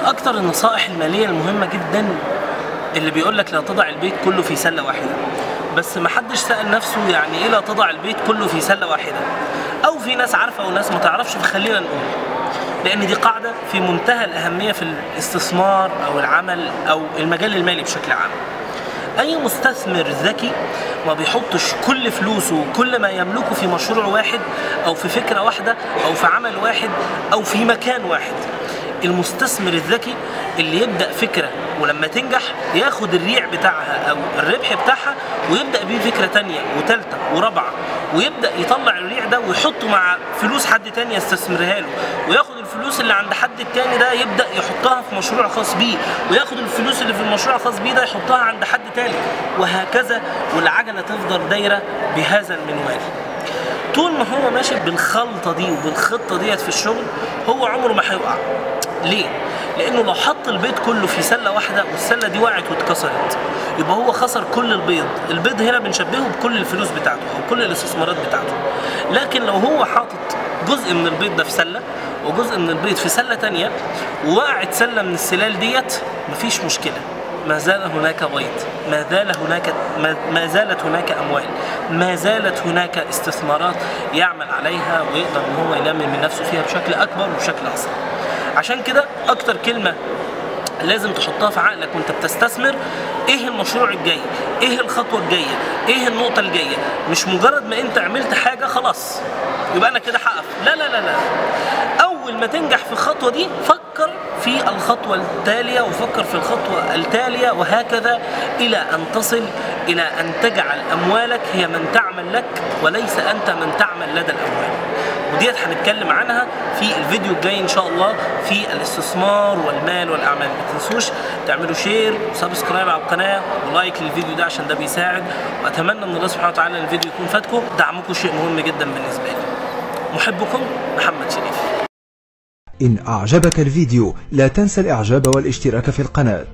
أكتر النصائح المالية المهمة جدا اللي بيقول لك لا تضع البيت كله في سلة واحدة. بس ما حدش سأل نفسه يعني إيه لا تضع البيت كله في سلة واحدة. أو في ناس عارفة وناس ما تعرفش فخلينا نقول. لأن دي قاعدة في منتهى الأهمية في الاستثمار أو العمل أو المجال المالي بشكل عام. أي مستثمر ذكي ما بيحطش كل فلوسه وكل ما يملكه في مشروع واحد أو في فكرة واحدة أو في عمل واحد أو في مكان واحد. المستثمر الذكي اللي يبدأ فكرة ولما تنجح ياخد الريع بتاعها أو الربح بتاعها ويبدأ بيه فكرة تانية وثالثه ورابعة ويبدأ يطلع الريع ده ويحطه مع فلوس حد تاني يستثمرها له وياخد الفلوس اللي عند حد التاني ده يبدأ يحطها في مشروع خاص بيه وياخد الفلوس اللي في المشروع الخاص بيه ده يحطها عند حد تاني وهكذا والعجلة تفضل دايرة بهذا المنوال. طول ما هو ماشي بالخلطة دي وبالخطة ديت في الشغل هو عمره ما هيقع. ليه؟ لأنه لو حط البيض كله في سلة واحدة والسلة دي وقعت واتكسرت يبقى هو خسر كل البيض. البيض هنا بنشبهه بكل الفلوس بتاعته أو كل الاستثمارات بتاعته. لكن لو هو حاطط جزء من البيض ده في سلة وجزء من البيض في سلة تانية ووقعت سلة من السلال ديت مفيش مشكلة. ما زال هناك بيض. ما زال هناك ما زالت هناك أموال. ما زالت هناك استثمارات يعمل عليها ويقدر إن هو ينمي من نفسه فيها بشكل أكبر وبشكل اسرع عشان كده أكتر كلمة لازم تحطها في عقلك وأنت بتستثمر إيه المشروع الجاي؟ إيه الخطوة الجاية؟ إيه النقطة الجاية؟ مش مجرد ما أنت عملت حاجة خلاص يبقى أنا كده هقف لا لا لا لا. أول ما تنجح في الخطوة دي فكر في الخطوة التالية وفكر في الخطوة التالية وهكذا إلى أن تصل إلى أن تجعل أموالك هي من تعمل لك وليس أنت من تعمل لدى الأموال. ودي هنتكلم عنها في الفيديو الجاي إن شاء الله في الاستثمار والمال والأعمال. ما تنسوش تعملوا share و subscribe على القناة و like للفيديو ده عشان ده بيساعد. وأتمنى من الله سبحانه وتعالى ان الفيديو يكون فادكم دعمكم شيء مهم جدا بالنسبة لي. محبكم محمد شريف. إن أعجبك الفيديو لا تنسى الإعجاب والاشتراك في القناة.